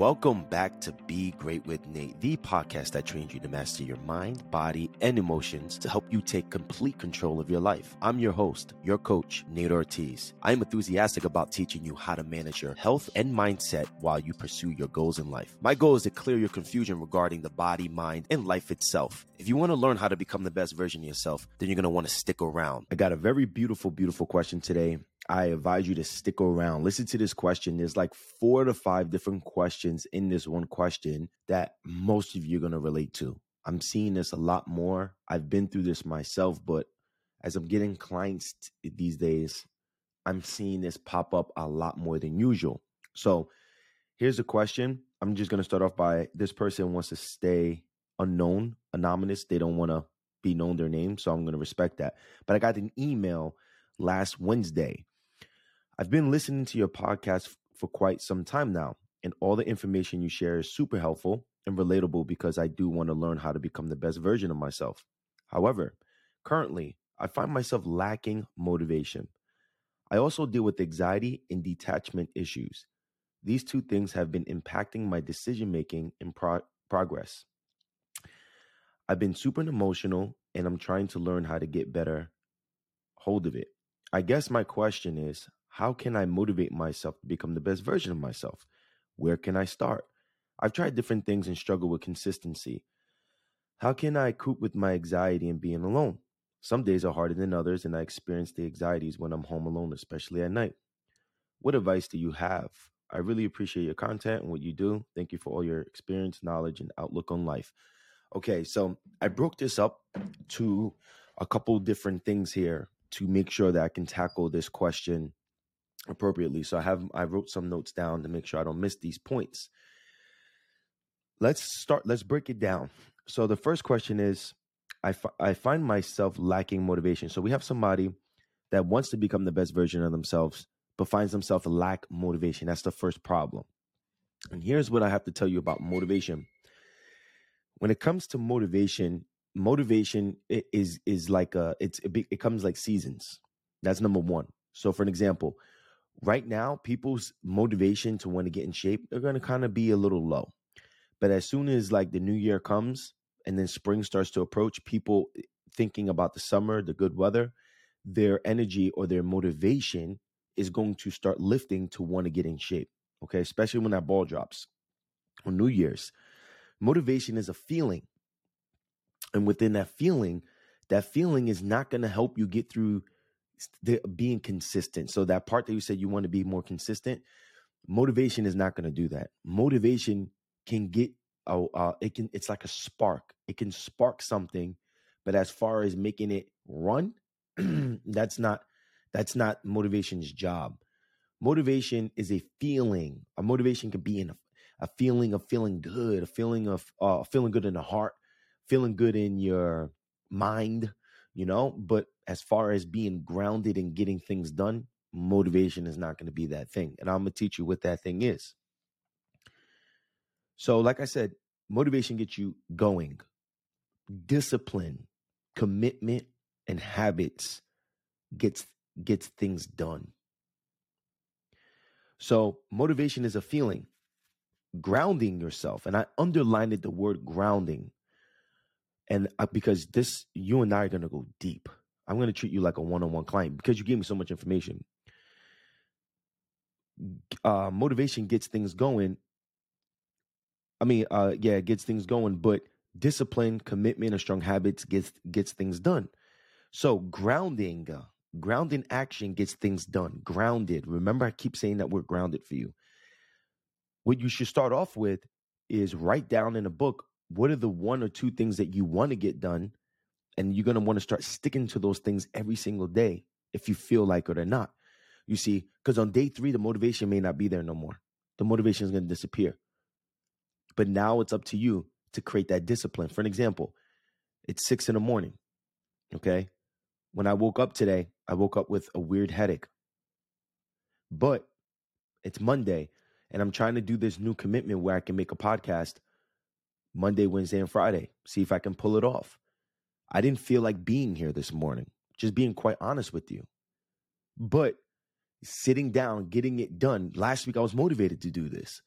Welcome back to Be Great with Nate, the podcast that trains you to master your mind, body, and emotions to help you take complete control of your life. I'm your host, your coach, Nate Ortiz. I'm enthusiastic about teaching you how to manage your health and mindset while you pursue your goals in life. My goal is to clear your confusion regarding the body, mind, and life itself. If you want to learn how to become the best version of yourself, then you're going to want to stick around. I got a very beautiful, beautiful question today I advise you to stick around. Listen to this question. There's like four to five different questions in this one question that most of you are going to relate to. I'm seeing this a lot more. I've been through this myself, but as I'm getting clients t- these days, I'm seeing this pop up a lot more than usual. So here's a question. I'm just going to start off by this person wants to stay unknown, anonymous. They don't want to be known their name. So I'm going to respect that. But I got an email last Wednesday I've been listening to your podcast for quite some time now, and all the information you share is super helpful and relatable because I do want to learn how to become the best version of myself. However, currently, I find myself lacking motivation. I also deal with anxiety and detachment issues. These two things have been impacting my decision making and pro- progress. I've been super emotional and I'm trying to learn how to get better hold of it. I guess my question is how can I motivate myself to become the best version of myself? Where can I start? I've tried different things and struggle with consistency. How can I cope with my anxiety and being alone? Some days are harder than others, and I experience the anxieties when I'm home alone, especially at night. What advice do you have? I really appreciate your content and what you do. Thank you for all your experience, knowledge, and outlook on life. Okay, so I broke this up to a couple different things here to make sure that I can tackle this question appropriately. So I have I wrote some notes down to make sure I don't miss these points. Let's start let's break it down. So the first question is I I find myself lacking motivation. So we have somebody that wants to become the best version of themselves but finds themselves lack motivation. That's the first problem. And here's what I have to tell you about motivation. When it comes to motivation, motivation is is like a it's it, it comes like seasons. That's number 1. So for an example, right now, people's motivation to want to get in shape, they're going to kind of be a little low. But as soon as like the new year comes and then spring starts to approach, people eh, thinking about the summer, the good weather, their energy or their motivation is going to start lifting to want to get in shape. Okay. Especially when that ball drops on New Year's. Motivation is a feeling. And within that feeling, that feeling is not going to help you get through the, being consistent. So that part that you said you want to be more consistent, motivation is not going to do that. Motivation can get uh, uh, it can it's like a spark. It can spark something, but as far as making it run, that's not that's not motivation's job. Motivation is a feeling. A motivation can be in a, a feeling of feeling good, a feeling of uh, feeling good in the heart, feeling good in your mind, you know. But as far as being grounded and getting things done, motivation is not going to be that thing. And I'm going to teach you what that thing is. So, like I said, motivation gets you going. Discipline, commitment, and habits gets gets things done. So, motivation is a feeling. Grounding yourself, and I underlined the word grounding, and uh, because this, you and I are going to go deep. I'm going to treat you like a one-on-one client because you gave me so much information. Uh, motivation gets things going. I mean, uh, yeah, it gets things going, but discipline, commitment, and strong habits gets gets things done. So grounding, uh, grounding action gets things done. Grounded. Remember, I keep saying that we're grounded for you. What you should start off with is write down in a book what are the one or two things that you want to get done and you're going to want to start sticking to those things every single day if you feel like it or not. You see, because on day three, the motivation may not be there no more. The motivation is going to disappear. But now it's up to you to create that discipline. For an example, it's six in the morning. Okay. When I woke up today, I woke up with a weird headache. But it's Monday, and I'm trying to do this new commitment where I can make a podcast Monday, Wednesday, and Friday. See if I can pull it off. I didn't feel like being here this morning, just being quite honest with you. But sitting down, getting it done, last week I was motivated to do this.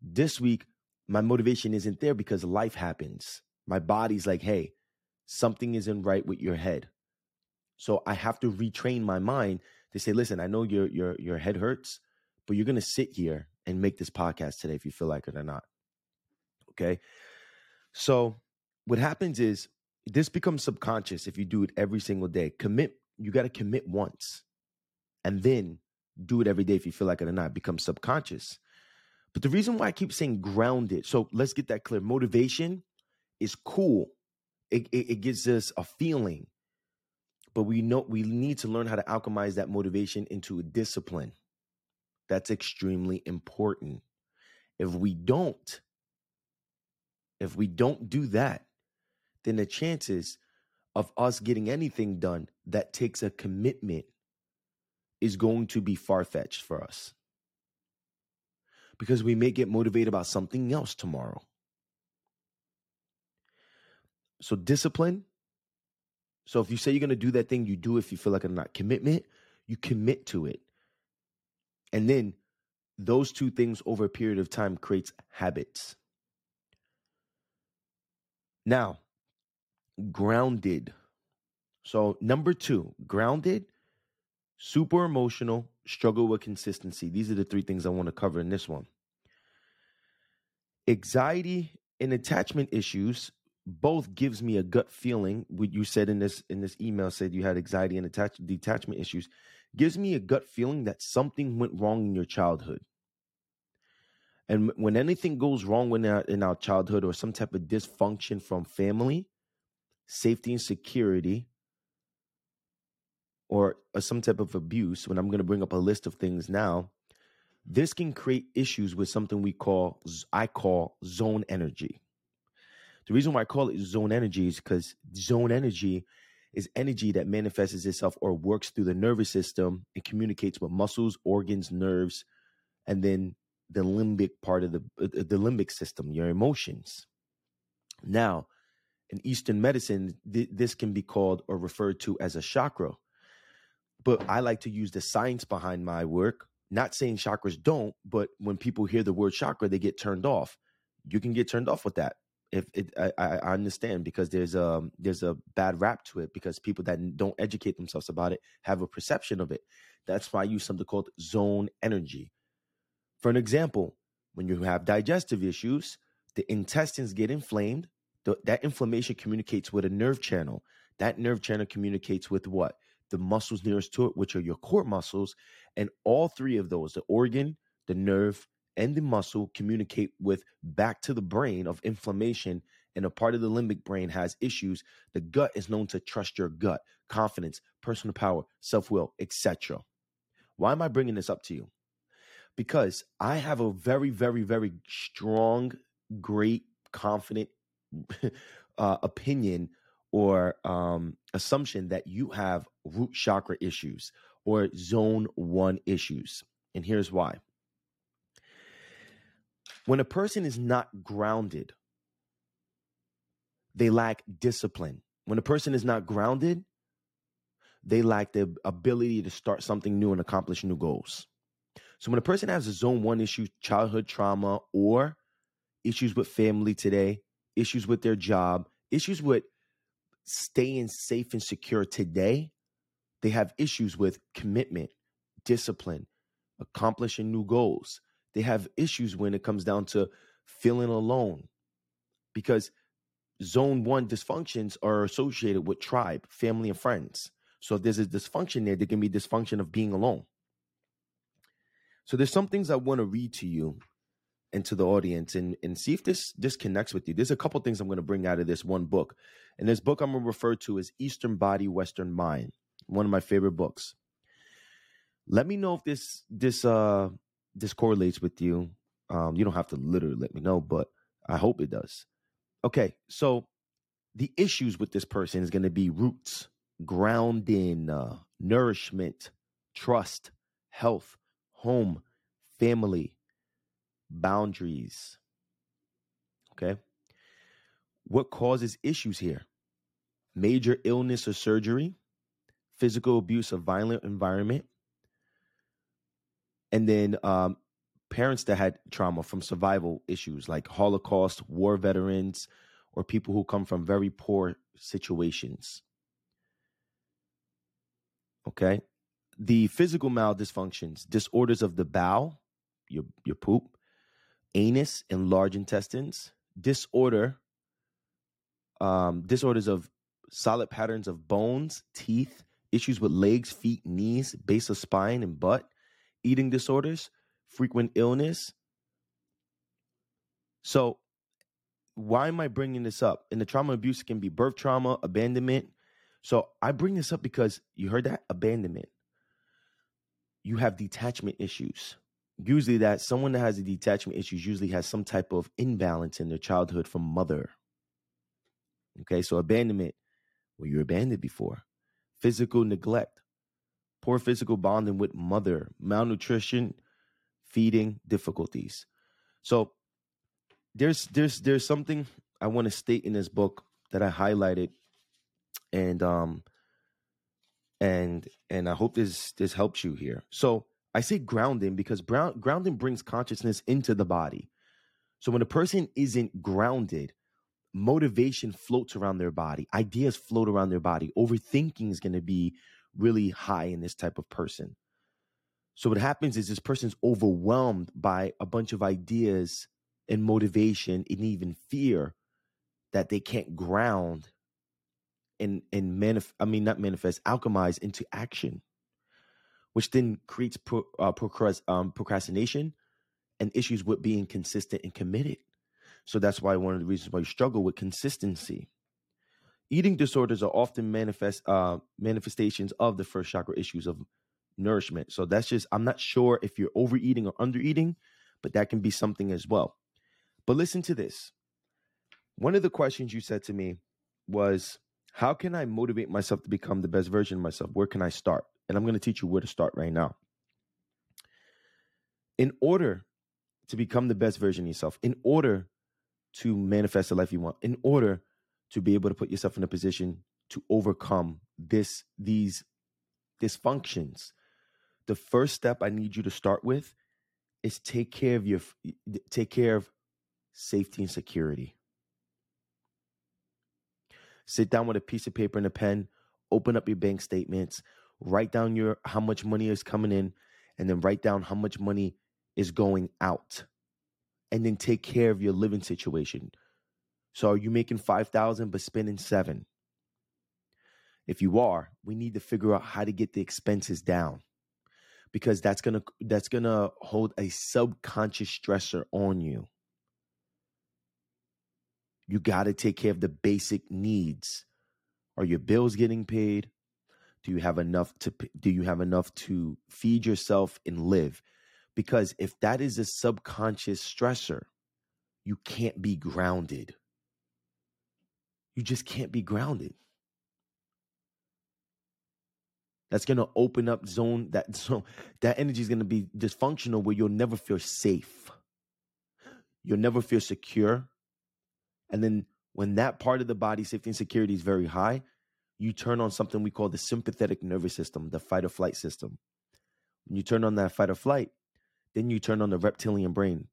This week, my motivation isn't there because life happens. My body's like, hey, something isn't right with your head. So I have to retrain my mind to say, listen, I know your your your head hurts, but you're gonna sit here and make this podcast today if you feel like it or not. Okay. So what happens is this becomes subconscious if you do it every single day. Commit, you got to commit once and then do it every day if you feel like it or not. Become subconscious. But the reason why I keep saying grounded, so let's get that clear. Motivation is cool. It, it, it gives us a feeling, but we know we need to learn how to alchemize that motivation into a discipline. That's extremely important. If we don't, if we don't do that, then the chances of us getting anything done that takes a commitment is going to be far fetched for us. Because we may get motivated about something else tomorrow. So, discipline. So, if you say you're going to do that thing, you do if you feel like it's not commitment, you commit to it. And then those two things over a period of time creates habits. Now, grounded. So, number two, grounded, super emotional, struggle with consistency. These are the three things I want to cover in this one. Anxiety and attachment issues both gives me a gut feeling. What you said in this in this email said you had anxiety and attach detachment issues gives me a gut feeling that something went wrong in your childhood. And when anything goes wrong in our, in our childhood or some type of dysfunction from family, safety and security, or uh, some type of abuse, when I'm going to bring up a list of things now, this can create issues with something we call, I call zone energy. The reason why I call it zone energy is because zone energy is energy that manifests itself or works through the nervous system and communicates with muscles, organs, nerves, and then the limbic part of the uh, the limbic system, your emotions. Now, in Eastern medicine, th- this can be called or referred to as a chakra. But I like to use the science behind my work. Not saying chakras don't, but when people hear the word chakra, they get turned off. You can get turned off with that. If it, I, I understand because there's a there's a bad rap to it because people that don't educate themselves about it have a perception of it. That's why I use something called zone energy. For an example, when you have digestive issues, the intestines get inflamed. The, that inflammation communicates with a nerve channel. That nerve channel communicates with what? The muscles nearest to it, which are your core muscles. And all three of those, the organ, the nerve, and the muscle, communicate with back to the brain of inflammation. And a part of the limbic brain has issues. The gut is known to trust your gut, confidence, personal power, self will, etc. Why am I bringing this up to you? Because I have a very, very, very strong, great, confident uh, opinion or um, assumption that you have root chakra issues or zone one issues. And here's why. When a person is not grounded, they lack discipline. When a person is not grounded, they lack the ability to start something new and accomplish new goals. So when a person has a zone one issue, childhood trauma, or issues with family today, issues with their job, issues with staying safe and secure today, they have issues with commitment, discipline, accomplishing new goals. They have issues when it comes down to feeling alone because zone one dysfunctions are associated with tribe, family, and friends. So if there's a dysfunction there, there can be dysfunction of being alone. So there's some things I want to read to you and to the audience and, and see if this this connects with you. There's a couple things I'm going to bring out of this one book. And this book I'm going to refer to as Eastern Body, Western Mind, one of my favorite books. Let me know if this this uh this correlates with you. Um, you don't have to literally let me know, but I hope it does. Okay, so the issues with this person is going to be roots, grounding, uh, nourishment, trust, health, home, family, boundaries. Okay. What causes issues here? Major illness or surgery, physical abuse or violent environment, and then um, parents that had trauma from survival issues like Holocaust, war veterans, or people who come from very poor situations. Okay. The physical maldysfunctions, disorders of the bowel, your, your poop, anus and large intestines, disorder, um, disorders of solid patterns of bones, teeth, issues with legs, feet, knees, base of spine, and butt, eating disorders, frequent illness. So, why am I bringing this up? And the trauma abuse can be birth trauma, abandonment. So, I bring this up because you heard that abandonment. You have detachment issues. Usually, that someone that has a detachment issues usually has some type of imbalance in their childhood from mother. Okay, so abandonment, were you were abandoned before? Physical neglect, poor physical bonding with mother, malnutrition, feeding difficulties. So there's there's there's something I want to state in this book that I highlighted and um and and I hope this this helps you here. So I say grounding because ground, grounding brings consciousness into the body. So when a person isn't grounded, motivation floats around their body, ideas float around their body. Overthinking is going to be really high in this type of person. So what happens is this person's overwhelmed by a bunch of ideas and motivation and even fear that they can't ground and and manif- I mean not manifest alchemize into action, which then creates pro- uh, procrast- um, procrastination and issues with being consistent and committed. So that's why one of the reasons why you struggle with consistency. Eating disorders are often manifest uh, manifestations of the first chakra issues of nourishment. So that's just, I'm not sure if you're overeating or undereating, but that can be something as well. But listen to this. One of the questions you said to me was, How can I motivate myself to become the best version of myself? Where can I start? And I'm going to teach you where to start right now. In order to become the best version of yourself, in order to manifest the life you want, in order to be able to put yourself in a position to overcome this these dysfunctions the first step I need you to start with is take care of your take care of safety and security. Sit down with a piece of paper and a pen, open up your bank statements, write down your how much money is coming in and then write down how much money is going out. And then take care of your living situation. So are you making 5,000 but spending 7? If you are, we need to figure out how to get the expenses down because that's going to that's going to hold a subconscious stressor on you. You got to take care of the basic needs. Are your bills getting paid? Do you have enough to do you have enough to feed yourself and live? Because if that is a subconscious stressor, you can't be grounded. You just can't be grounded that's going to open up zone that so that energy is going to be dysfunctional where you'll never feel safe you'll never feel secure and then when that part of the body safety and security is very high you turn on something we call the sympathetic nervous system the fight or flight system. When you turn on that fight or flight then you turn on the reptilian brain.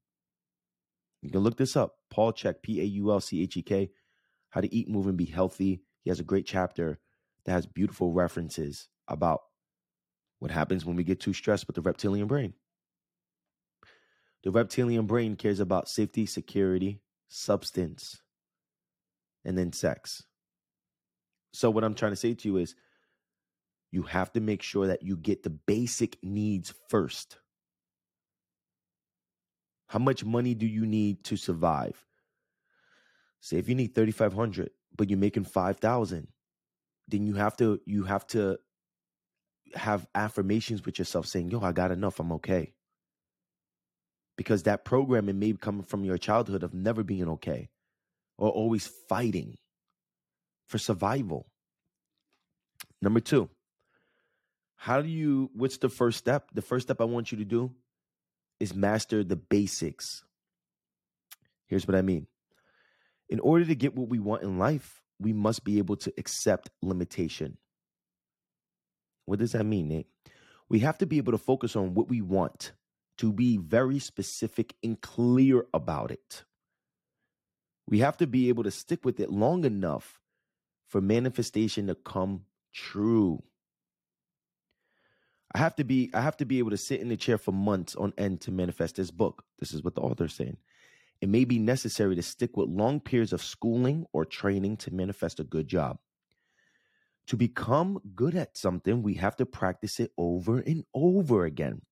You can look this up. Paul Chek, p-a-u-l-c-h-e-k how to eat move and be healthy. He has a great chapter that has beautiful references about what happens when we get too stressed with the reptilian brain. The reptilian brain cares about safety, security, substance, and then sex. So, what I'm trying to say to you is you have to make sure that you get the basic needs first. How much money do you need to survive? Say if you need 3500 but you're making 5000 then you have to you have to have affirmations with yourself saying, yo, I got enough. I'm okay. Because that programming may come from your childhood of never being okay or always fighting for survival. Number two, how do you, what's the first step? The first step I want you to do is master the basics. Here's what I mean. In order to get what we want in life, we must be able to accept limitation. What does that mean, Nate? We have to be able to focus on what we want to be very specific and clear about it. We have to be able to stick with it long enough for manifestation to come true. I have to be I have to be able to sit in the chair for months on end to manifest this book. This is what the author's saying. It may be necessary to stick with long periods of schooling or training to manifest a good job. To become good at something, we have to practice it over and over again,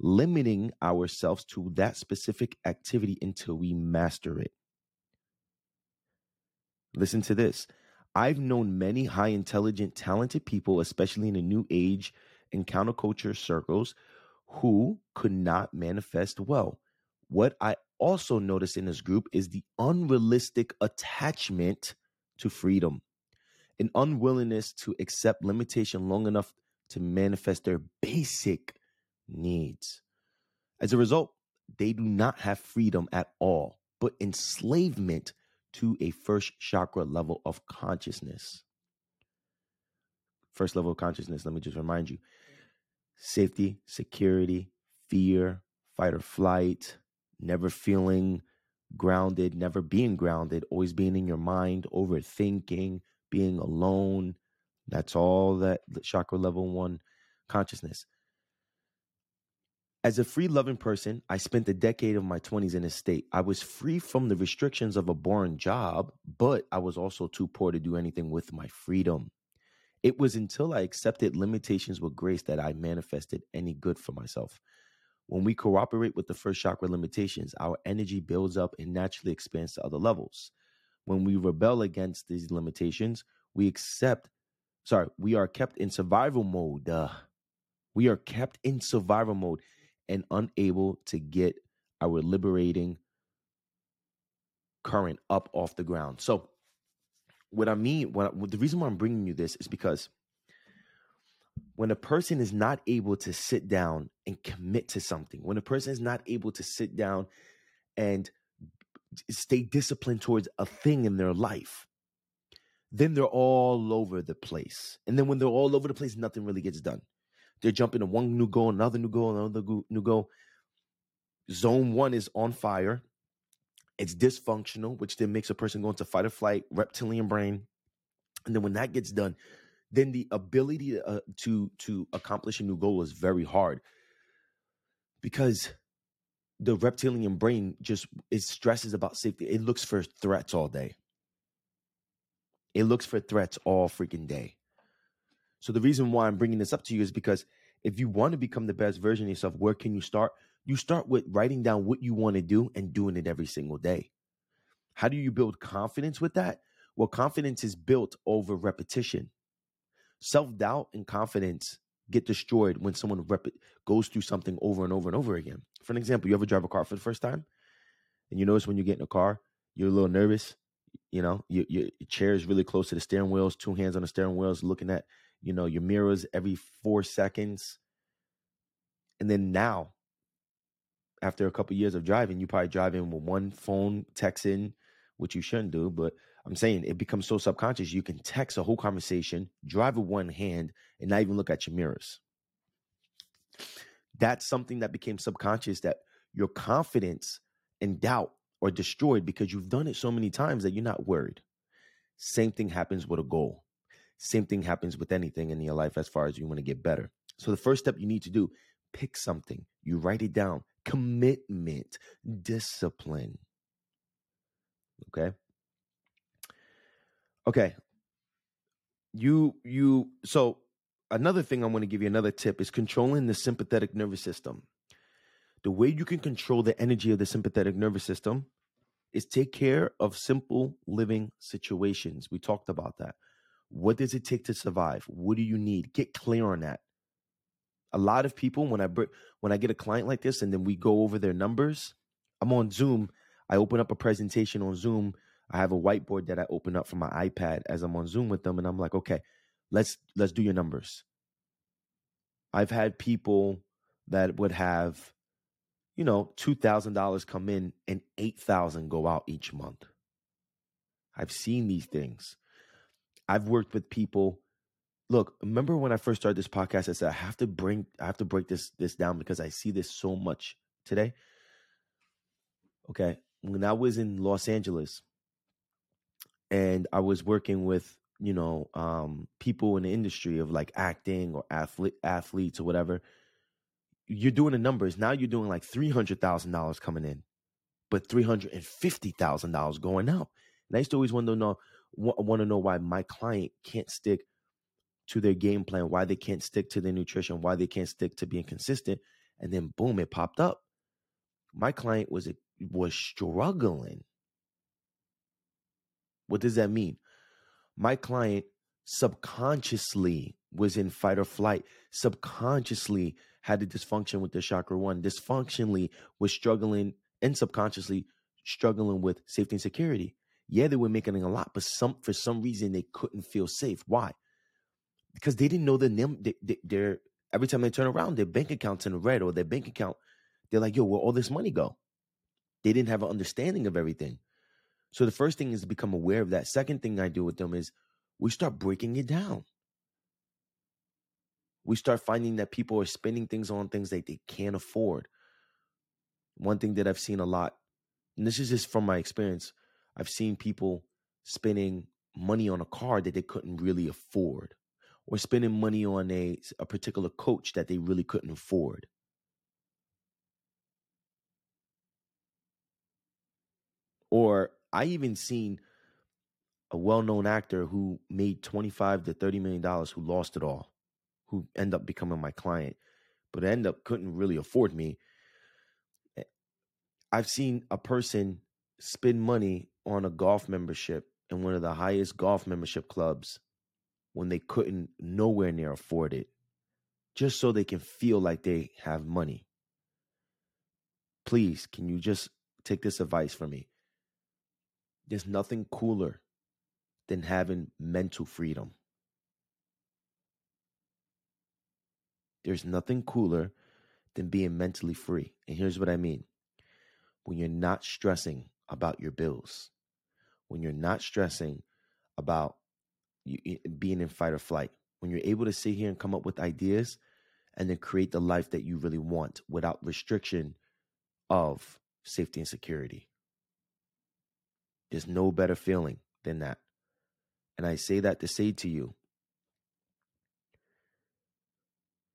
limiting ourselves to that specific activity until we master it. Listen to this. I've known many high intelligent, talented people, especially in the new age and counterculture circles, who could not manifest well. What I also noticed in this group is the unrealistic attachment to freedom, an unwillingness to accept limitation long enough to manifest their basic needs. As a result, they do not have freedom at all, but enslavement to a first chakra level of consciousness. First level of consciousness, let me just remind you safety, security, fear, fight or flight, never feeling grounded, never being grounded, always being in your mind, overthinking, being alone. That's all that chakra level one consciousness. As a free loving person, I spent a decade of my 20s in a state. I was free from the restrictions of a boring job, but I was also too poor to do anything with my freedom. It was until I accepted limitations with grace that I manifested any good for myself. When we cooperate with the first chakra limitations, our energy builds up and naturally expands to other levels. When we rebel against these limitations, we accept, sorry, we are kept in survival mode. Uh, we are kept in survival mode and unable to get our liberating current up off the ground. So, what I mean, what, the reason why I'm bringing you this is because when a person is not able to sit down and commit to something, when a person is not able to sit down and stay disciplined towards a thing in their life, then they're all over the place. And then when they're all over the place, nothing really gets done. They're jumping to one new goal, another new goal, another new goal. Zone one is on fire. It's dysfunctional, which then makes a person go into fight or flight, reptilian brain. And then when that gets done, then the ability uh, to to accomplish a new goal is very hard because the reptilian brain just it stresses about safety. It looks for threats all day. It looks for threats all freaking day. So the reason why I'm bringing this up to you is because if you want to become the best version of yourself, where can you start? You start with writing down what you want to do and doing it every single day. How do you build confidence with that? Well, confidence is built over repetition. Self doubt and confidence get destroyed when someone rep- goes through something over and over and over again. For an example, you ever drive a car for the first time, and you notice when you get in a car, you're a little nervous. You know, your, your chair is really close to the steering wheels, two hands on the steering wheels, looking at you know your mirrors every four seconds. And then now, after a couple years of driving, you probably drive in with one phone texting, which you shouldn't do, but I'm saying it becomes so subconscious. You can text a whole conversation, drive with one hand, and not even look at your mirrors. That's something that became subconscious that your confidence and doubt are destroyed because you've done it so many times that you're not worried. Same thing happens with a goal. Same thing happens with anything in your life as far as you want to get better. So the first step you need to do, pick something. You write it down. Commitment, discipline. Okay? Okay. You you so another thing I want to give you another tip is controlling the sympathetic nervous system. The way you can control the energy of the sympathetic nervous system is take care of simple living situations. We talked about that. What does it take to survive? What do you need? Get clear on that. A lot of people when I when I get a client like this and then we go over their numbers, I'm on Zoom. I open up a presentation on Zoom I have a whiteboard that I open up from my iPad as I'm on Zoom with them, and I'm like, okay, let's let's do your numbers. I've had people that would have, you know, two thousand dollars come in and eight thousand go out each month. I've seen these things. I've worked with people. Look, remember when I first started this podcast, I said I have to bring I have to break this this down because I see this so much today. Okay. When I was in Los Angeles and I was working with, you know, um, people in the industry of like acting or athlete athletes or whatever, you're doing the numbers. Now you're doing like three hundred thousand dollars coming in, but three hundred and fifty thousand dollars going out. And I used to always to know want to know why my client can't stick to their game plan, why they can't stick to their nutrition, why they can't stick to being consistent. And then boom, it popped up. My client was was struggling. What does that mean? My client subconsciously was in fight or flight, subconsciously had a dysfunction with the chakra one, dysfunctionally was struggling and subconsciously struggling with safety and security. Yeah, they were making a lot, but some for some reason they couldn't feel safe. Why? Because they didn't know the name. They, they're every time they turn around, their bank account's in the red or their bank account. They're like, "Yo, where all this money go?" They didn't have an understanding of everything. So the first thing is to become aware of that. Second thing I do with them is we start breaking it down. We start finding that people are spending things on things that they can't afford. One thing that I've seen a lot, and this is just from my experience, I've seen people spending money on a car that they couldn't really afford, or spending money on a, a particular coach that they really couldn't afford. Or I even seen a well-known actor who made 25 to 30 million dollars who lost it all, who end up becoming my client, but end up couldn't really afford me. Eh, I've seen a person spend money on a golf membership in one of the highest golf membership clubs when they couldn't nowhere near afford it, just so they can feel like they have money. Please, can you just take this advice from me? There's nothing cooler than having mental freedom. There's nothing cooler than being mentally free. And here's what I mean when you're not stressing about your bills, when you're not stressing about you, being in fight or flight, when you're able to sit here and come up with ideas and then create the life that you really want without restriction of safety and security. There's no better feeling than that. And I say that to say to you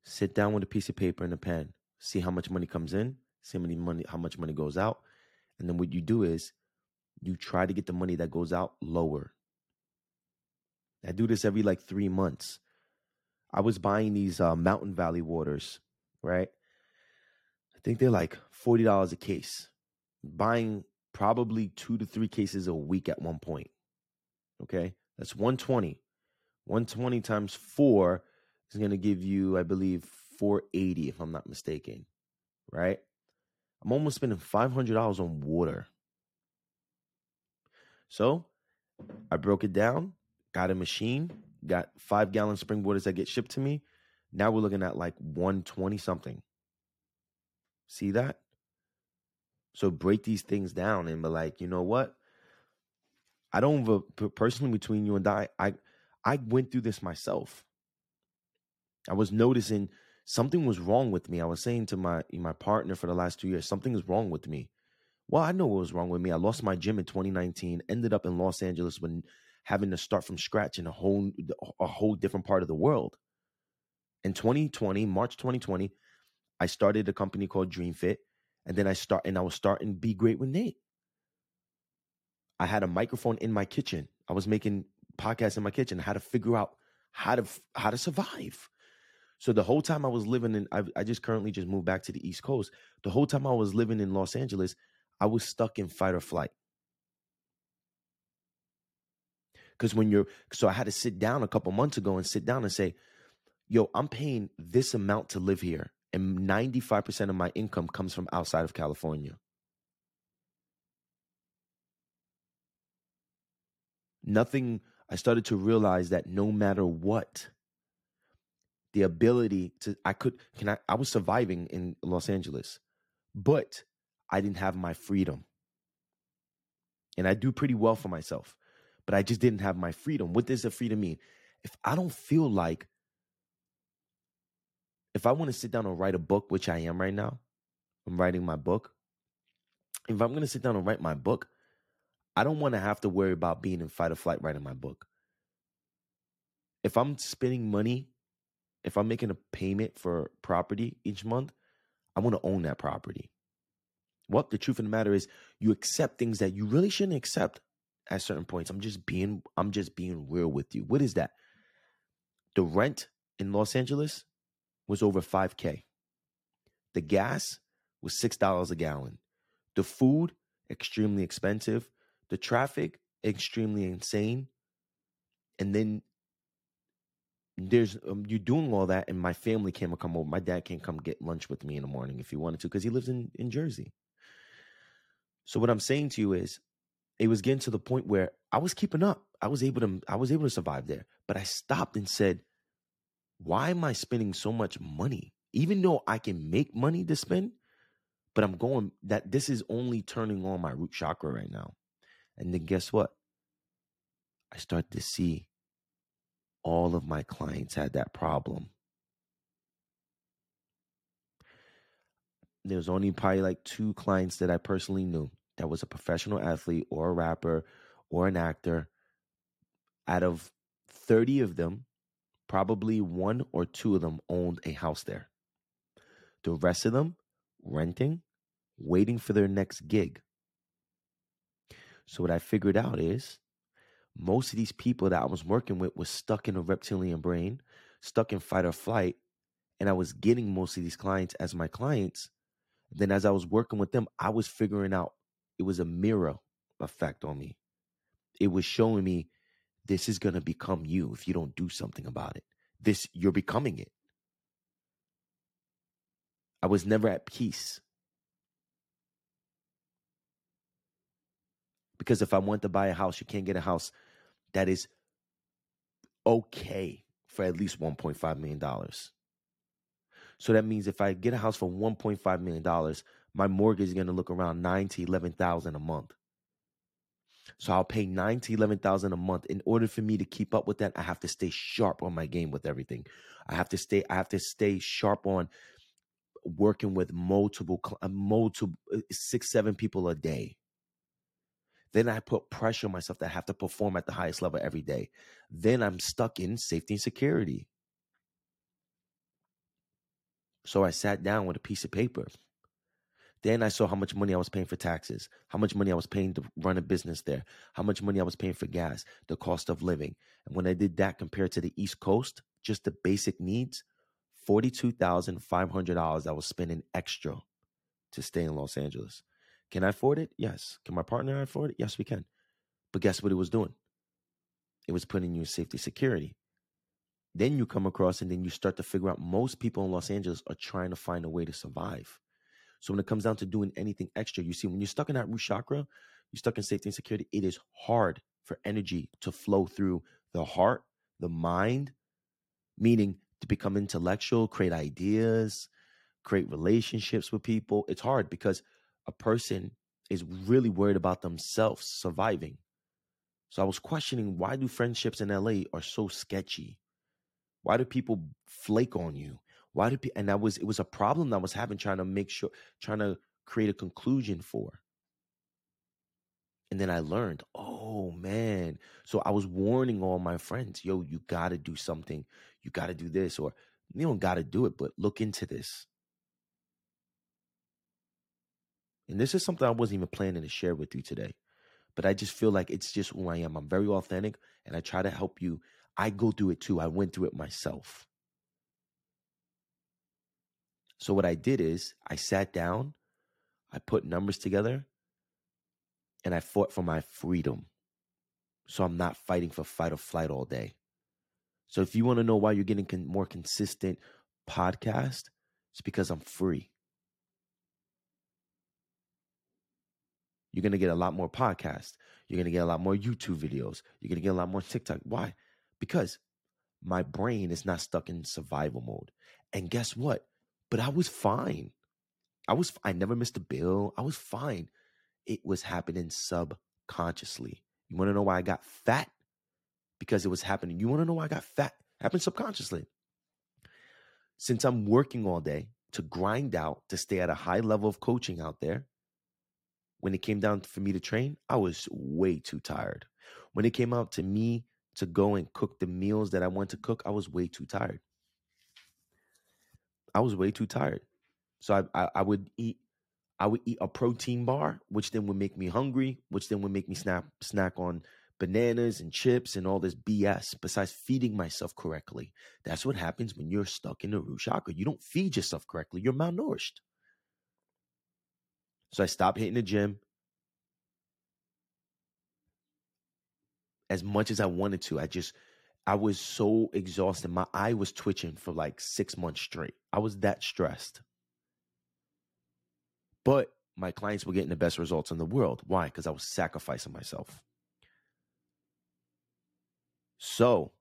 sit down with a piece of paper and a pen, see how much money comes in, see how, many money, how much money goes out. And then what you do is you try to get the money that goes out lower. I do this every like three months. I was buying these uh, Mountain Valley waters, right? I think they're like $40 a case. Buying probably two to three cases a week at one point. Okay. That's 120. 120 times four is going to give you, I believe, 480, if I'm not mistaken. Right? I'm almost spending $500 on water. So I broke it down, got a machine, got five gallon spring waters that get shipped to me. Now we're looking at like 120 something. See that? So break these things down and be like, you know what? I don't personally between you and I, I I went through this myself. I was noticing something was wrong with me. I was saying to my my partner for the last two years, something is wrong with me. Well, I know what was wrong with me. I lost my gym in 2019, ended up in Los Angeles when having to start from scratch in a whole a whole different part of the world. In 2020, March 2020, I started a company called Dream Fit, and then I start and I was starting Be Great with Nate. I had a microphone in my kitchen. I was making podcasts in my kitchen. Had to figure out how to how to survive. So the whole time I was living in, I, I just currently just moved back to the East Coast. The whole time I was living in Los Angeles, I was stuck in fight or flight. Because when you're, so I had to sit down a couple months ago and sit down and say, yo, I'm paying this amount to live here. And 95% of my income comes from outside of California. Nothing, I started to realize that no matter what, the ability to I could can I I was surviving in Los Angeles, but I didn't have my freedom. And I do pretty well for myself, but I just didn't have my freedom. What does the freedom mean? If I don't feel like if I want to sit down and write a book, which I am right now, I'm writing my book. If I'm going to sit down and write my book, I don't want to have to worry about being in fight or flight writing my book. If I'm spending money, if I'm making a payment for property each month, I want to own that property. What the truth of the matter is, you accept things that you really shouldn't accept at certain points. I'm just being I'm just being real with you. What is that? The rent in Los Angeles was over 5k. The gas was $6 a gallon. The food extremely expensive, the traffic extremely insane. And then there's um, you're doing all that and my family can't come over. My dad can't come get lunch with me in the morning if he wanted to because he lives in in Jersey. So what I'm saying to you is it was getting to the point where I was keeping up. I was able to I was able to survive there. But I stopped and said, why am I spending so much money? Even though I can make money to spend, but I'm going that this is only turning on my root chakra right now. And then guess what? I start to see all of my clients had that problem. There's only probably like two clients that I personally knew that was a professional athlete or a rapper or an actor. Out of 30 of them, probably one or two of them owned a house there. The rest of them renting, waiting for their next gig. So what I figured out is most of these people that I was working with was stuck in a reptilian brain, stuck in fight or flight, and I was getting most of these clients as my clients. Then as I was working with them, I was figuring out it was a mirror effect on me. It was showing me this is going to become you if you don't do something about it. This you're becoming it. I was never at peace. Because if I want to buy a house, you can't get a house that is okay for at least $1.5 million. So that means if I get a house for $1.5 million, my mortgage is going to look around nine to 11,000 a month. So I'll pay nine to 11,000 a month. In order for me to keep up with that, I have to stay sharp on my game with everything. I have to stay, I have to stay sharp on working with multiple, uh, multiple, uh, six, seven people a day. Then I put pressure on myself that I have to perform at the highest level every day. Then I'm stuck in safety and security. So I sat down with a piece of paper. Then I saw how much money I was paying for taxes, how much money I was paying to run a business there, how much money I was paying for gas, the cost of living. And when I did that compared to the East Coast, just the basic needs, $42,500 I was spending extra to stay in Los Angeles. Can I afford it? Yes. Can my partner afford it? Yes, we can. But guess what it was doing? It was putting you in safety security. Then you come across and then you start to figure out most people in Los Angeles are trying to find a way to survive. So when it comes down to doing anything extra, you see, when you're stuck in that root chakra, you're stuck in safety and security, it is hard for energy to flow through the heart, the mind, meaning to become intellectual, create ideas, create relationships with people. It's hard because a person is really worried about themselves surviving. So I was questioning why do friendships in LA are so sketchy? Why do people flake on you? Why do people and that was it was a problem that I was having trying to make sure trying to create a conclusion for. And then I learned, oh man. So I was warning all my friends, yo, you gotta do something. You gotta do this, or you don't gotta do it, but look into this. And this is something I wasn't even planning to share with you today. But I just feel like it's just who I am. I'm very authentic and I try to help you. I go through it too. I went through it myself. So what I did is I sat down, I put numbers together, and I fought for my freedom. So I'm not fighting for fight or flight all day. So if you want to know why you're getting con- more consistent podcast, it's because I'm free. You're going to get a lot more podcasts. You're going to get a lot more YouTube videos. You're going to get a lot more TikTok. Why? Because my brain is not stuck in survival mode. And guess what? But I was fine. I was I never missed a bill. I was fine. It was happening subconsciously. You want to know why I got fat? Because it was happening. You want to know why I got fat? Happened subconsciously. Since I'm working all day, to grind out, to stay at a high level of coaching out there. When it came down for me to train, I was way too tired. When it came out to me to go and cook the meals that I want to cook, I was way too tired. I was way too tired. So I, I, I would eat I would eat a protein bar, which then would make me hungry, which then would make me snap snack on bananas and chips and all this BS besides feeding myself correctly. That's what happens when you're stuck in the root chakra. You don't feed yourself correctly, you're malnourished. So I stopped hitting the gym as much as I wanted to. I just, I was so exhausted. My eye was twitching for like six months straight. I was that stressed. But my clients were getting the best results in the world. Why? Because I was sacrificing myself. So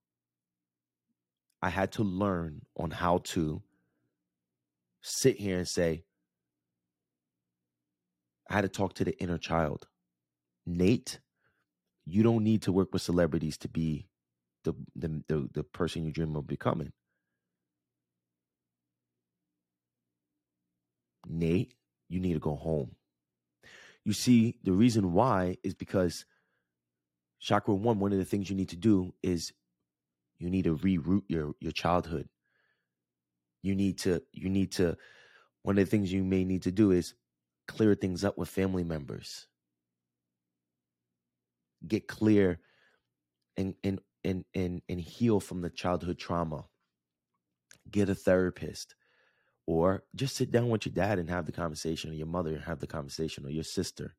I had to learn on how to sit here and say, I had to talk to the inner child. Nate, you don't need to work with celebrities to be the the the, the person you dream of becoming. Nate, you need to go home. You see, the reason why is because chakra one, one of the things you need to do is you need to reroute your your childhood. You need to you need to one of the things you may need to do is clear things up with family members. Get clear and and and and and heal from the childhood trauma. Get a therapist or just sit down with your dad and have the conversation, or your mother and have the conversation, or your sister.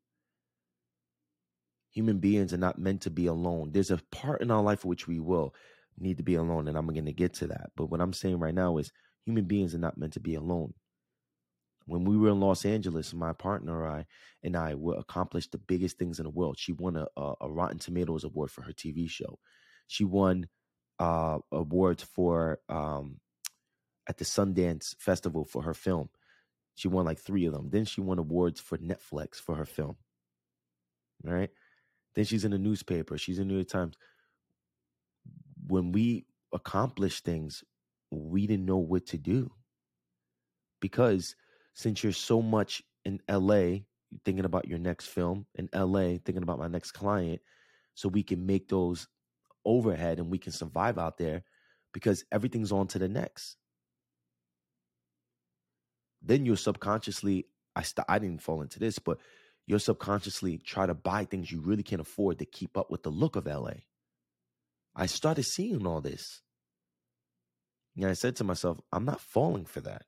Human beings are not meant to be alone. There's a part in our life which we will need to be alone, and I'm going to get to that. But what I'm saying right now is human beings are not meant to be alone. When we were in Los Angeles, my partner I and I were accomplished the biggest things in the world. She won a, a, a Rotten Tomatoes award for her TV show. She won uh, awards for um, at the Sundance Festival for her film. She won like three of them. Then she won awards for Netflix for her film. All right. Then she's in the newspaper. She's in the New York Times. When we accomplished things, we didn't know what to do. Because since you're so much in LA, thinking about your next film, in LA, thinking about my next client, so we can make those overhead and we can survive out there because everything's on to the next then you're subconsciously I st- I didn't fall into this, but you'll subconsciously try to buy things you really can't afford to keep up with the look of LA. I started seeing all this. And I said to myself, I'm not falling for that.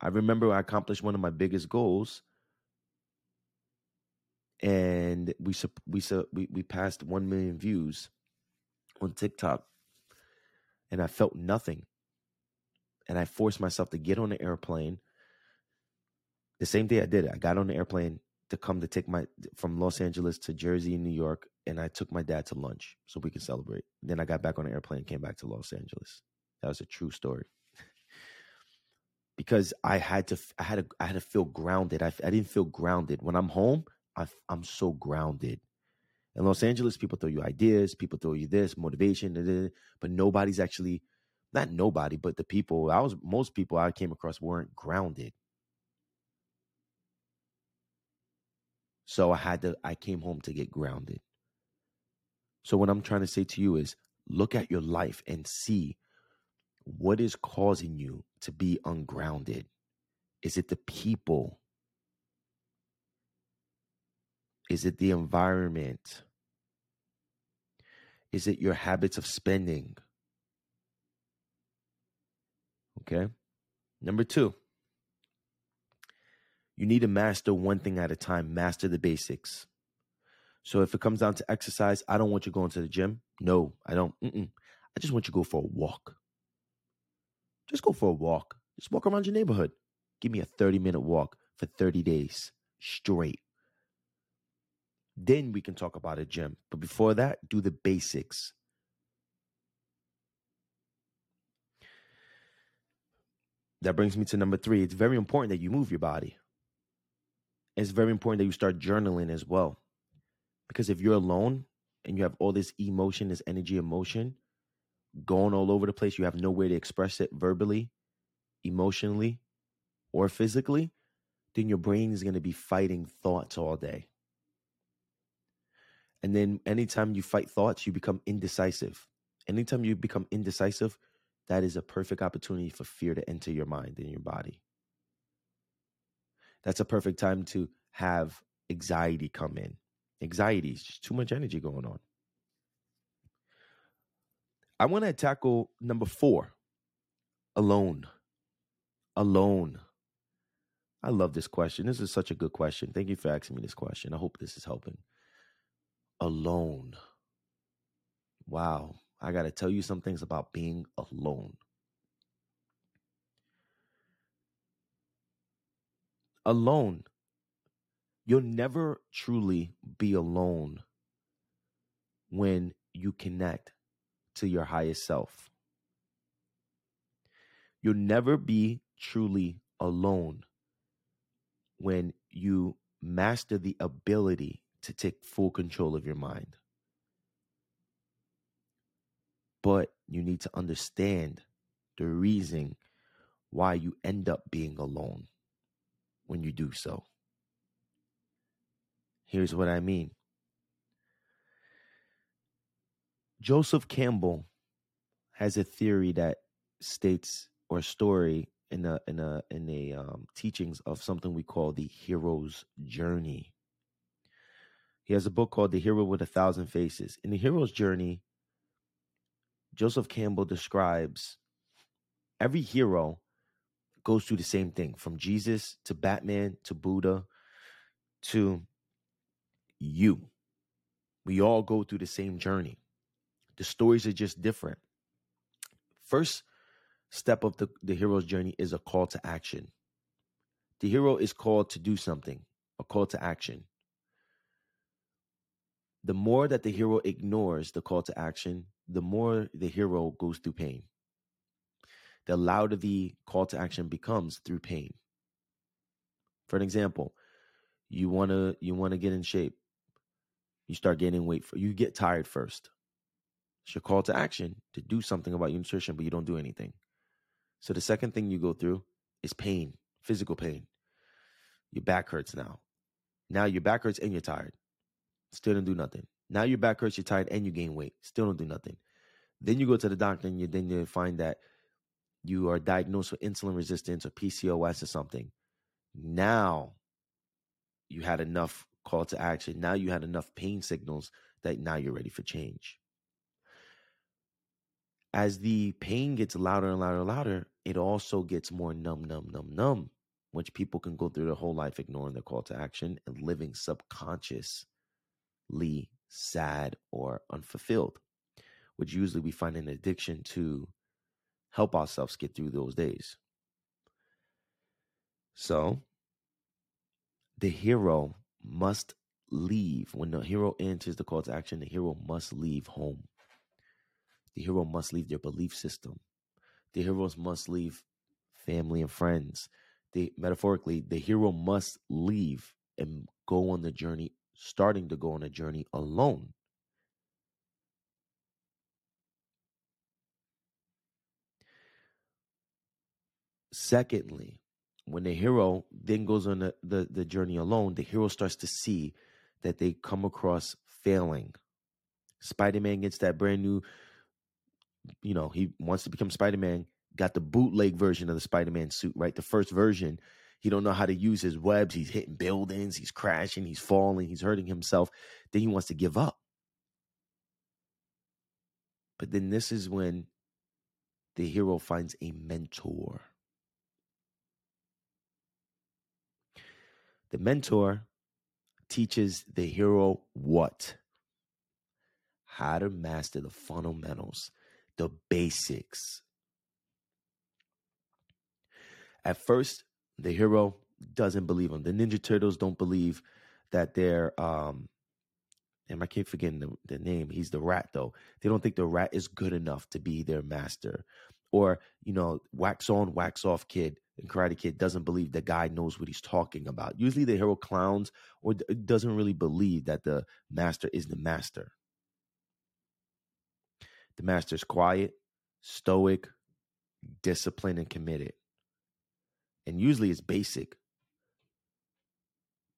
I remember I accomplished one of my biggest goals and we we we we passed 1 million views on TikTok and I felt nothing and I forced myself to get on the airplane. The same day I did it, I got on the airplane to come to take my from Los Angeles to Jersey, New York, and I took my dad to lunch so we could celebrate. Then I got back on the airplane, and came back to Los Angeles. That was a true story. Because I had to, I had to, I had to feel grounded. I, I didn't feel grounded when I'm home. I, I'm so grounded. In Los Angeles, people throw you ideas, people throw you this motivation, but nobody's actually not nobody, but the people I was most people I came across weren't grounded. So I had to I came home to get grounded. So what I'm trying to say to you is look at your life and see what is causing you to be ungrounded. Is it the people? Is it the environment? Is it your habits of spending? Okay. Number two, you need to master one thing at a time, master the basics. So if it comes down to exercise, I don't want you going to the gym. No, I don't. Mm-mm. I just want you to go for a walk. Just go for a walk. Just walk around your neighborhood. Give me a 30 minute walk for 30 days straight. Then we can talk about a gym. But before that, do the basics. That brings me to number three. It's very important that you move your body. It's very important that you start journaling as well. Because if you're alone and you have all this emotion, this energy, emotion, going all over the place, you have nowhere to express it verbally, emotionally, or physically, then your brain is going to be fighting thoughts all day. And then anytime you fight thoughts, you become indecisive. Anytime you become indecisive, that is a perfect opportunity for fear to enter your mind and your body. That's a perfect time to have anxiety come in. Anxiety is just too much energy going on. I want to tackle number four alone. Alone. I love this question. This is such a good question. Thank you for asking me this question. I hope this is helping. Alone. Wow. I got to tell you some things about being alone. Alone. You'll never truly be alone when you connect to your highest self. You'll never be truly alone when you master the ability to take full control of your mind. But you need to understand the reason why you end up being alone when you do so. Here's what I mean Joseph Campbell has a theory that states or story in a in a in a um, teachings of something we call the hero's journey. He has a book called The Hero with a Thousand Faces. In the hero's journey, Joseph Campbell describes every hero goes through the same thing from Jesus to Batman to Buddha to you. We all go through the same journey. The stories are just different. First step of the, the hero's journey is a call to action. The hero is called to do something, a call to action. The more that the hero ignores the call to action, the more the hero goes through pain. The louder the call to action becomes through pain. For an example, you want to you want to get in shape. You start gaining weight for you get tired first. It's your call to action to do something about your nutrition, but you don't do anything. So the second thing you go through is pain, physical pain. Your back hurts now. Now your back hurts and you're tired. Still don't do nothing. Now your back hurts, you're tired, and you gain weight. Still don't do nothing. Then you go to the doctor and you then you find that you are diagnosed with insulin resistance or PCOS or something. Now you had enough call to action. Now you had enough pain signals that now you're ready for change as the pain gets louder and louder and louder, it also gets more numb, numb, numb, numb, which people can go through their whole life ignoring their call to action and living subconsciously sad or unfulfilled, which usually we find an addiction to help ourselves get through those days. So the hero must leave. When the hero enters the call to action, the hero must leave home. The hero must leave their belief system. The heroes must leave family and friends. The metaphorically, the hero must leave and go on the journey, starting to go on a journey alone. Secondly, when the hero then goes on the, the, the journey alone, the hero starts to see that they come across failing. Spider Man gets that brand new you know, he wants to become Spider Man, got the bootleg version of the Spider Man suit, right? The first version. He don't know how to use his webs. He's hitting buildings. He's crashing. He's falling. He's hurting himself. Then he wants to give up. But then this is when the hero finds a mentor. The mentor teaches the hero what? How to master the fundamentals the basics. At first, the hero doesn't believe him. The Ninja Turtles don't believe that they're um and I keep forgetting the, the name. He's the rat though. They don't think the rat is good enough to be their master. Or, you know, wax on, wax off kid and Karate Kid doesn't believe the guy knows what he's talking about. Usually the hero clowns or doesn't really believe that the master is the master. The master's quiet, stoic, disciplined, and committed. And usually it's basic.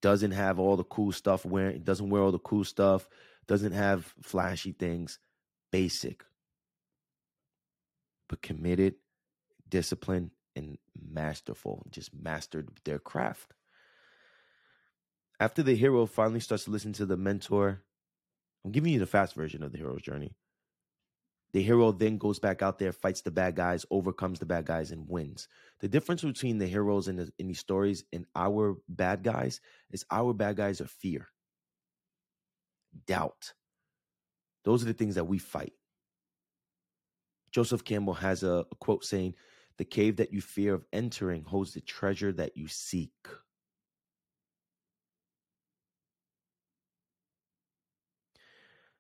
Doesn't have all the cool stuff wearing, doesn't wear all the cool stuff, doesn't have flashy things. Basic. But committed, disciplined, and masterful. Just mastered their craft. After the hero finally starts to listen to the mentor, I'm giving you the fast version of the hero's journey. The hero then goes back out there, fights the bad guys, overcomes the bad guys, and wins. The difference between the heroes in, the, in these stories and our bad guys is our bad guys are fear, doubt. Those are the things that we fight. Joseph Campbell has a, a quote saying, The cave that you fear of entering holds the treasure that you seek.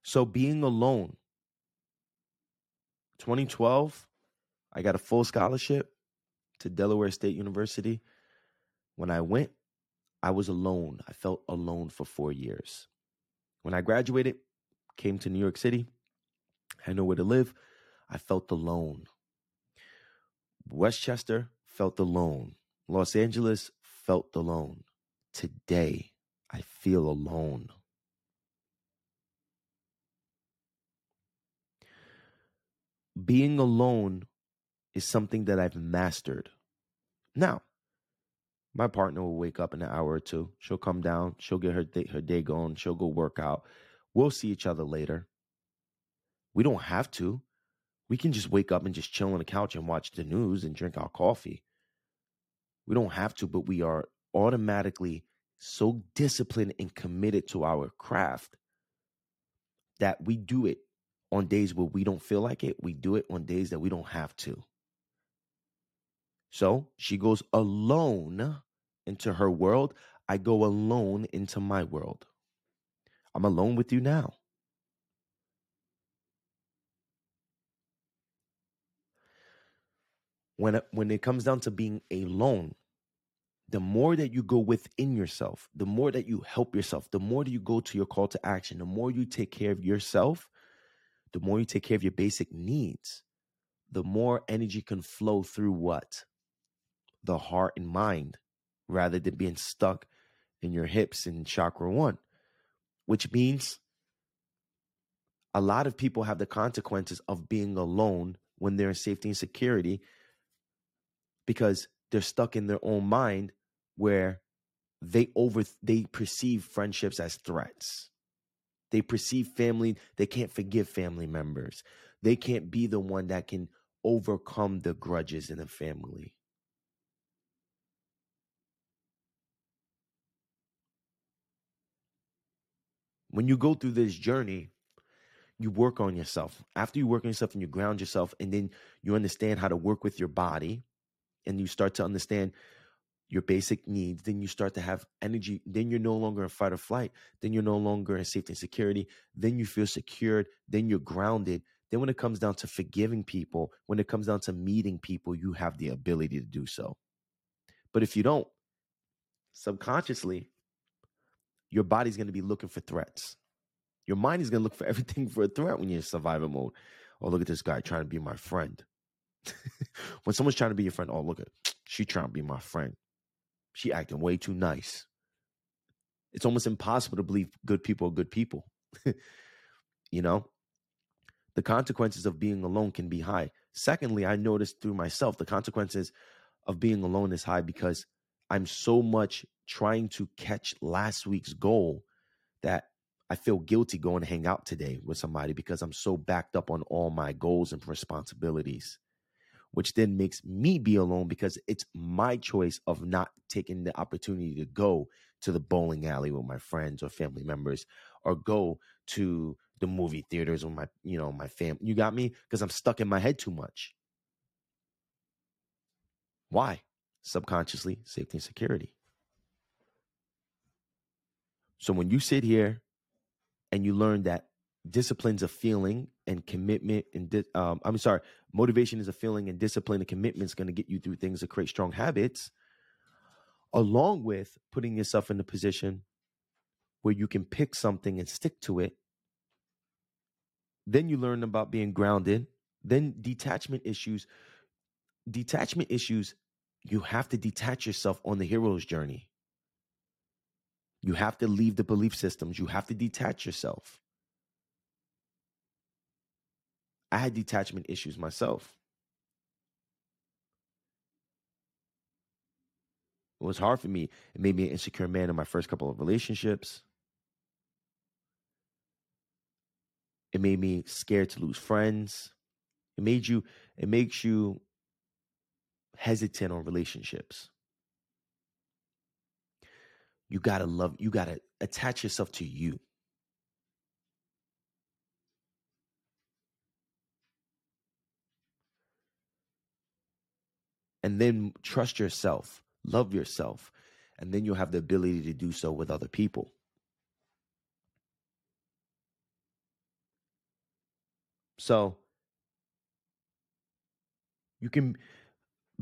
So being alone, 2012, I got a full scholarship to Delaware State University. When I went, I was alone. I felt alone for four years. When I graduated, came to New York City, had nowhere to live, I felt alone. Westchester felt alone. Los Angeles felt alone. Today, I feel alone. Being alone is something that I've mastered. Now, my partner will wake up in an hour or two. She'll come down. She'll get her day, her day going. She'll go work out. We'll see each other later. We don't have to. We can just wake up and just chill on the couch and watch the news and drink our coffee. We don't have to, but we are automatically so disciplined and committed to our craft that we do it on days where we don't feel like it. We do it on days that we don't have to. So she goes alone into her world. I go alone into my world. I'm alone with you now. When when it comes down to being alone, the more that you go within yourself, the more that you help yourself, the more that you go to your call to action, the more you take care of yourself, the more you take care of your basic needs, the more energy can flow through what? The heart and mind, rather than being stuck in your hips in chakra one, which means a lot of people have the consequences of being alone when they're in safety and security because they're stuck in their own mind where they over they perceive friendships as threats they perceive family, they can't forgive family members. They can't be the one that can overcome the grudges in the family. When you go through this journey, you work on yourself. After you work on yourself and you ground yourself, and then you understand how to work with your body, and you start to understand your basic needs, then you start to have energy. Then you're no longer in fight or flight. Then you're no longer in safety and security. Then you feel secured. Then you're grounded. Then when it comes down to forgiving people, when it comes down to meeting people, you have the ability to do so. But if you don't, subconsciously, your body's going to be looking for threats. Your mind is going to look for everything for a threat when you're in survival mode. Oh, look at this guy trying to be my friend. when someone's trying to be your friend, oh, look at she trying to be my friend. She acting way too nice. It's almost impossible to believe good people are good people. you know, the consequences of being alone can be high. Secondly, I noticed through myself the consequences of being alone is high because I'm so much trying to catch last week's goal that I feel guilty going to hang out today with somebody because I'm so backed up on all my goals and responsibilities which then makes me be alone because it's my choice of not taking the opportunity to go to the bowling alley with my friends or family members or go to the movie theaters with my, you know, my fam. You got me? Because I'm stuck in my head too much. Why? Subconsciously, safety and security. So when you sit here and you learn that discipline's a feeling and commitment and di- um, I'm sorry, motivation is a feeling and discipline and commitment is going to get you through things to create strong habits, along with putting yourself in a position where you can pick something and stick to it. Then you learn about being grounded, Then detachment issues, detachment issues, you have to detach yourself on the hero's journey. You have to leave the belief systems. You have to detach yourself. I had detachment issues myself. It was hard for me. It made me an insecure man in my first couple of relationships. It made me scared to lose friends. It made you, it makes you hesitant on relationships. You gotta love, you gotta attach yourself to you. And then trust yourself love yourself, and then you'll have the ability to do so with other people. So you can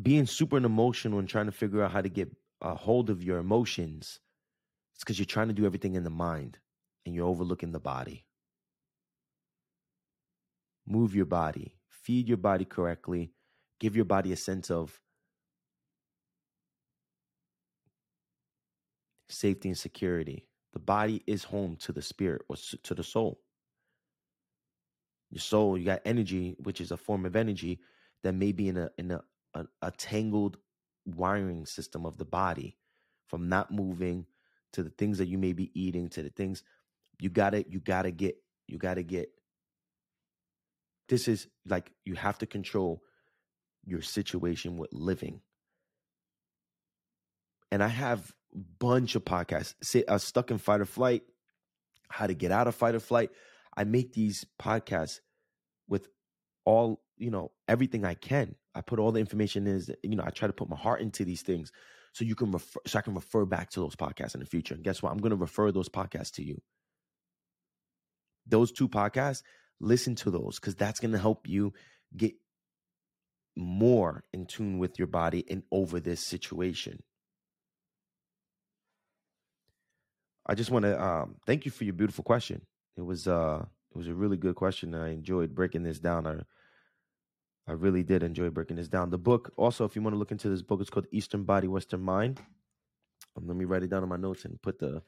being super emotional and trying to figure out how to get a hold of your emotions. It's because you're trying to do everything in the mind and you're overlooking the body. Move your body, feed your body correctly, give your body a sense of safety and security. The body is home to the spirit or to the soul. Your soul, you got energy, which is a form of energy that may be in a in a, a, a tangled wiring system of the body from not moving to the things that you may be eating to the things you gotta you gotta get you gotta get this is like you have to control your situation with living and i have bunch of podcasts. Say, uh, stuck in fight or flight, how to get out of fight or flight. I make these podcasts with all you know everything I can. I put all the information in. You know, I try to put my heart into these things so you can refer, so I can refer back to those podcasts in the future. And guess what? I'm going to refer those podcasts to you. Those two podcasts, listen to those because that's going to help you get more in tune with your body and over this situation. I just want to um, thank you for your beautiful question. It was uh, it was a really good question. I enjoyed breaking this down. I I really did enjoy breaking this down. The book, also, if you want to look into this book, it's called Eastern Body, Western Mind. Um, let me write it down in my notes and put the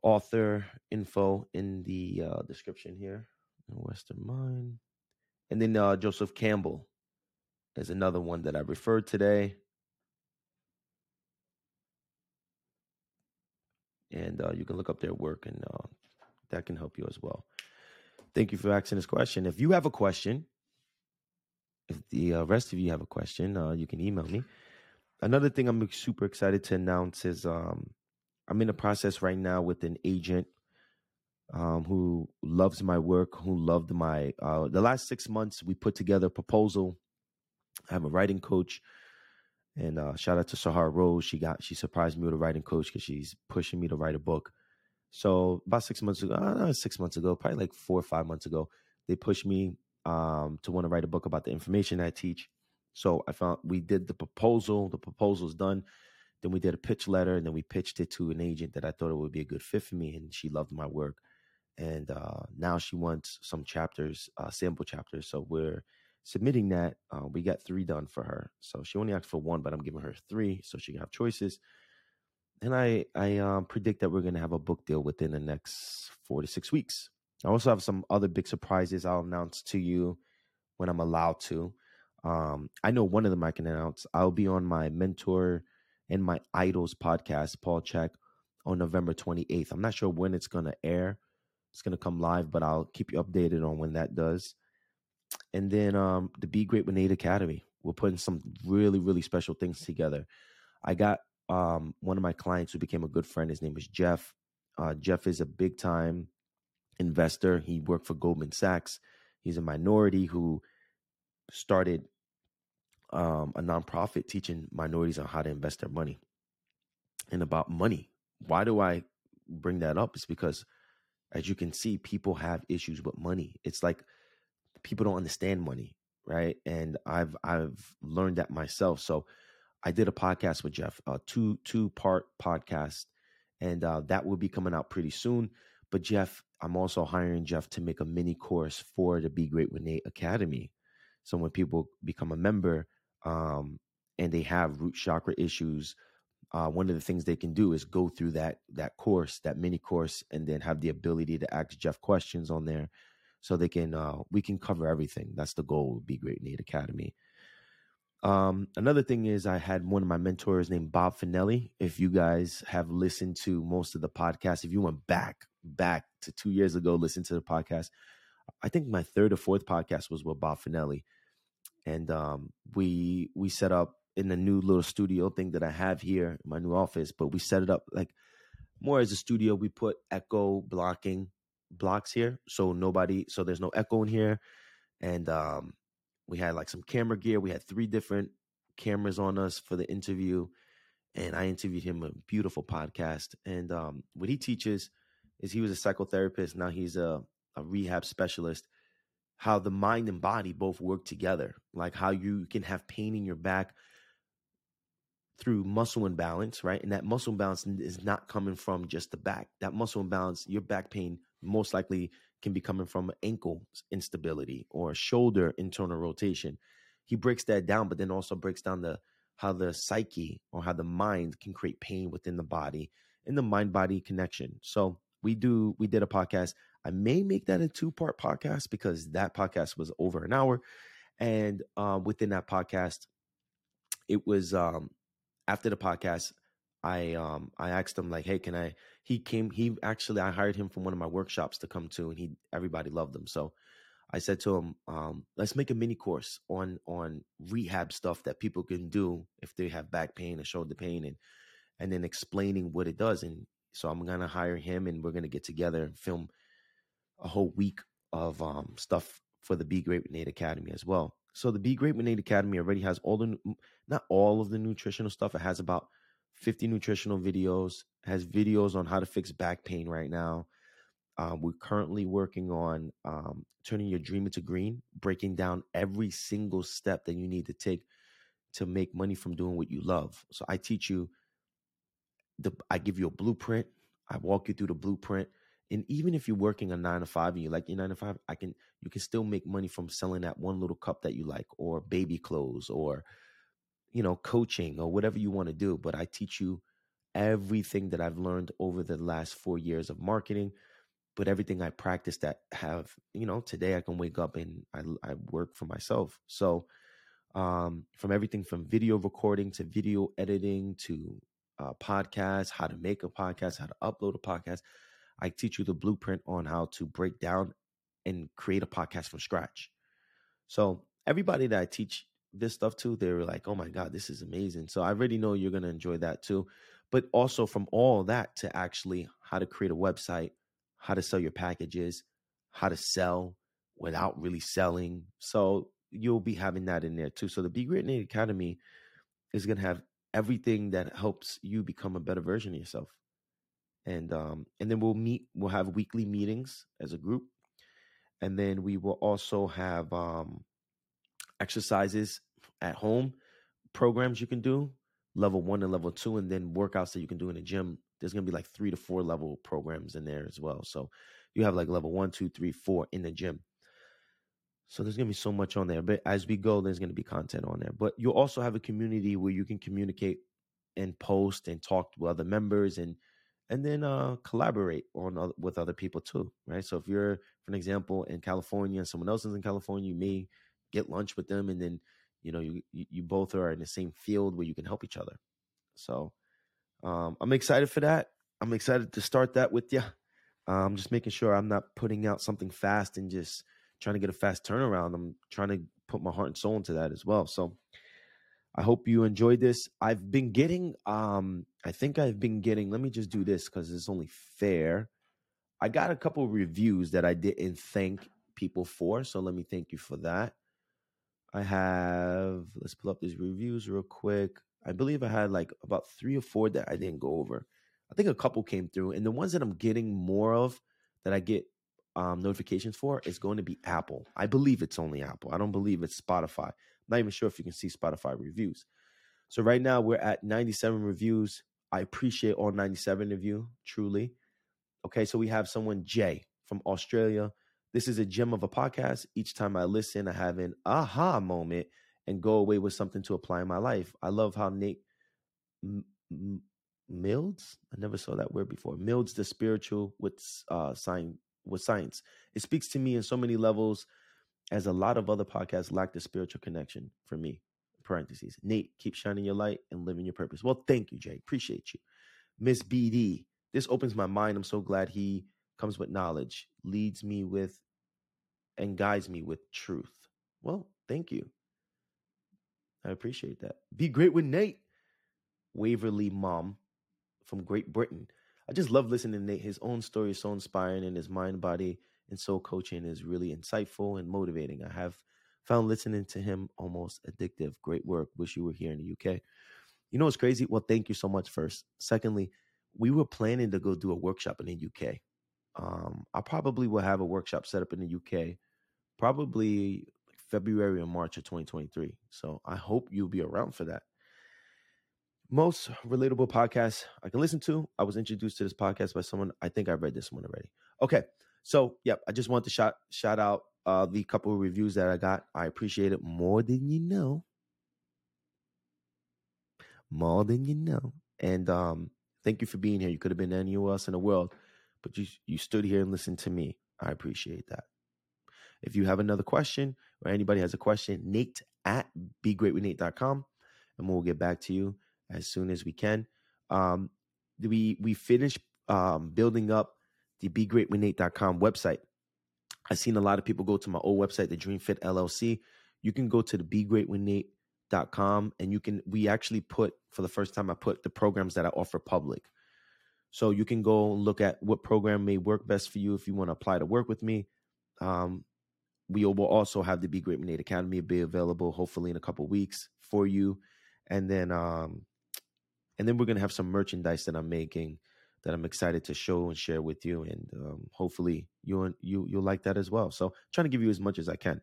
author info in the uh, description here. Western Mind, and then uh, Joseph Campbell is another one that I referred today. And uh, you can look up their work, and uh, that can help you as well. Thank you for asking this question. If you have a question, if the uh, rest of you have a question, uh, you can email me. Another thing I'm super excited to announce is um, I'm in a process right now with an agent um, who loves my work, who loved my uh, the last six months. We put together a proposal. I have a writing coach and uh, shout out to Sahar Rose. She got she surprised me with a writing coach because she's pushing me to write a book. So about six months ago, uh, six months ago, probably like four or five months ago, they pushed me um, to want to write a book about the information I teach. So I found we did the proposal. The proposal's done. Then we did a pitch letter, and then we pitched it to an agent that I thought it would be a good fit for me, and she loved my work. And uh, now she wants some chapters, uh, sample chapters. So we're submitting that, uh, we got three done for her. So she only asked for one, but I'm giving her three so she can have choices. And I I um, predict that we're going to have a book deal within the next four to six weeks. I also have some other big surprises I'll announce to you when I'm allowed to. Um, I know one of them I can announce. I'll be on my mentor and my idols podcast, Paul Chek, on November 28th. I'm not sure when it's going to air. It's going to come live, but I'll keep you updated on when that does and then um, the Be Great with Nate Academy. We're putting some really, really special things together. I got um, one of my clients who became a good friend. His name is Jeff. Uh, Jeff is a big time investor. He worked for Goldman Sachs. He's a minority who started um, a nonprofit teaching minorities on how to invest their money and about money. Why do I bring that up? It's because, as you can see, people have issues with money. It's like people don't understand money, right? And I've I've learned that myself. So I did a podcast with Jeff, a two two part podcast, and uh, that will be coming out pretty soon. But Jeff, I'm also hiring Jeff to make a mini course for the Be Great with Nate Academy. So when people become a member um, and they have root chakra issues, uh, one of the things they can do is go through that that course, that mini course, and then have the ability to ask Jeff questions on there, so they can uh, we can cover everything. That's the goal. Be Great Nate Academy. Um, another thing is I had one of my mentors named Bob Finelli. If you guys have listened to most of the podcast, if you went back back to two years ago, listen to the podcast. I think my third or fourth podcast was with Bob Finelli, and um, we we set up in the new little studio thing that I have here, my new office. But we set it up like more as a studio. We put echo blocking blocks here, so nobody, so there's no echo in here, and um, we had like some camera gear. We had three different cameras on us for the interview. And I interviewed him a beautiful podcast. And um, what he teaches is he was a psychotherapist. Now he's a, a rehab specialist. How the mind and body both work together, like how you can have pain in your back through muscle imbalance, right? And that muscle imbalance is not coming from just the back. That muscle imbalance, your back pain most likely can be coming from ankle instability or shoulder internal rotation. He breaks that down, but then also breaks down the how the psyche or how the mind can create pain within the body and the mind body connection. So we do we did a podcast. I may make that a two part podcast because that podcast was over an hour, and uh, within that podcast, it was um, after the podcast. I um I asked him like, hey, can I? He came. He actually I hired him from one of my workshops to come to, and he everybody loved him. So I said to him, um, let's make a mini course on on rehab stuff that people can do if they have back pain or shoulder pain, and and then explaining what it does. And so I'm gonna hire him, and we're gonna get together and film a whole week of um stuff for the Be Great with Nate Academy as well. So the Be Great with Nate Academy already has all the not all of the nutritional stuff. It has about 50 nutritional videos, has videos on how to fix back pain right now. Um, we're currently working on um, turning your dream into green, breaking down every single step that you need to take to make money from doing what you love. So I teach you the I give you a blueprint. I walk you through the blueprint. And even if you're working a nine to five and you like your nine to five, I can you can still make money from selling that one little cup that you like, or baby clothes, or you know, coaching or whatever you want to do. But I teach you everything that I've learned over the last four years of marketing, but everything I practice that have, you know, today I can wake up and I, I work for myself. So, um, from everything from video recording to video editing to uh, podcasts, how to make a podcast, how to upload a podcast, I teach you the blueprint on how to break down and create a podcast from scratch. So, everybody that I teach this stuff to, they were like, oh my God, this is amazing. So I already know you're going to enjoy that too. But also from all that to actually how to create a website, how to sell your packages, how to sell without really selling. So you'll be having that in there too. So the Be Great Nate Academy is going to have everything that helps you become a better version of yourself. And um and then we'll meet we'll have weekly meetings as a group. And then we will also have um exercises at home, programs you can do, level one and level two, and then workouts that you can do in the gym. There's gonna be like three to four level programs in there as well. So you have like level one, two, three, four in the gym. So there's gonna be so much on there. But as we go, there's gonna be content on there. But you'll also have a community where you can communicate and post and talk to other members and and then uh, collaborate on with other people too, right? So if you're, for an example, in California and someone else is in California, you may get lunch with them, and then you know you you both are in the same field where you can help each other. So um, I'm excited for that. I'm excited to start that with you. I'm just making sure I'm not putting out something fast and just trying to get a fast turnaround. I'm trying to put my heart and soul into that as well. So I hope you enjoyed this. I've been getting um I think I've been getting let me just do this cuz it's only fair. I got a couple reviews that I didn't thank people for, so let me thank you for that. I have, let's pull up these reviews real quick. I believe I had like about three or four that I didn't go over. I think a couple came through, and the ones that I'm getting more of that I get um, notifications for is going to be Apple. I believe it's only Apple. I don't believe it's Spotify. I'm not even sure if you can see Spotify reviews. So right now we're at 97 reviews. I appreciate all 97 of you, truly. Okay, so we have someone, Jay from Australia. This is a gem of a podcast. Each time I listen, I have an aha moment and go away with something to apply in my life. I love how Nate M- M- Milds, I never saw that word before, Milds the spiritual with uh, science. With science, it speaks to me in so many levels, as a lot of other podcasts lack the spiritual connection for me. Parentheses. Nate, keep shining your light and living your purpose. Well, thank you, Jay. Appreciate you. Miss BD, this opens my mind. I'm so glad he comes with knowledge, leads me with, and guides me with truth. Well, thank you. I appreciate that. Be great with Nate. Waverly Mom from Great Britain. I just love listening to Nate. His own story is so inspiring, and his mind, body, and soul coaching is really insightful and motivating. I have found listening to him almost addictive. Great work. Wish you were here in the UK. You know what's crazy? Well, thank you so much first. Secondly, we were planning to go do a workshop in the UK. Um, I probably will have a workshop set up in the UK probably February or March of 2023. So I hope you'll be around for that. Most relatable podcast I can listen to. I was introduced to this podcast by someone. I think I read this one already. Okay. So, yep, I just want to shout shout out uh, the couple of reviews that I got. I appreciate it more than you know. More than you know. And um, thank you for being here. You could have been anywhere else in the world, but you you stood here and listened to me. I appreciate that. If you have another question or anybody has a question, Nate at begreatwithnate.com and we'll get back to you as soon as we can. Um, we we finished um, building up the begreatwithnate.com website. I've seen a lot of people go to my old website, the Dream Fit LLC. You can go to the begreatwithnate.com and you can we actually put for the first time I put the programs that I offer public. So you can go look at what program may work best for you if you want to apply to work with me. Um, we will also have the Be Great with Academy be available hopefully in a couple weeks for you. And then um and then we're gonna have some merchandise that I'm making that I'm excited to show and share with you. And um, hopefully you you you'll like that as well. So trying to give you as much as I can.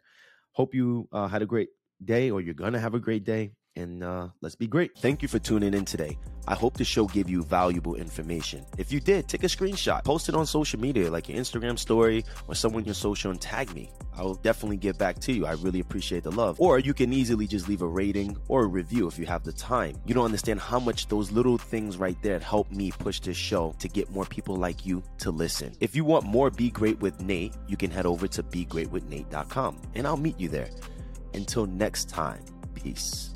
Hope you uh, had a great day or you're gonna have a great day and uh, let's be great. Thank you for tuning in today. I hope the show gave you valuable information. If you did, take a screenshot, post it on social media like your Instagram story or someone your social and tag me. I will definitely get back to you. I really appreciate the love. Or you can easily just leave a rating or a review if you have the time. You don't understand how much those little things right there help me push this show to get more people like you to listen. If you want more Be Great with Nate, you can head over to begreatwithnate.com and I'll meet you there. Until next time, peace.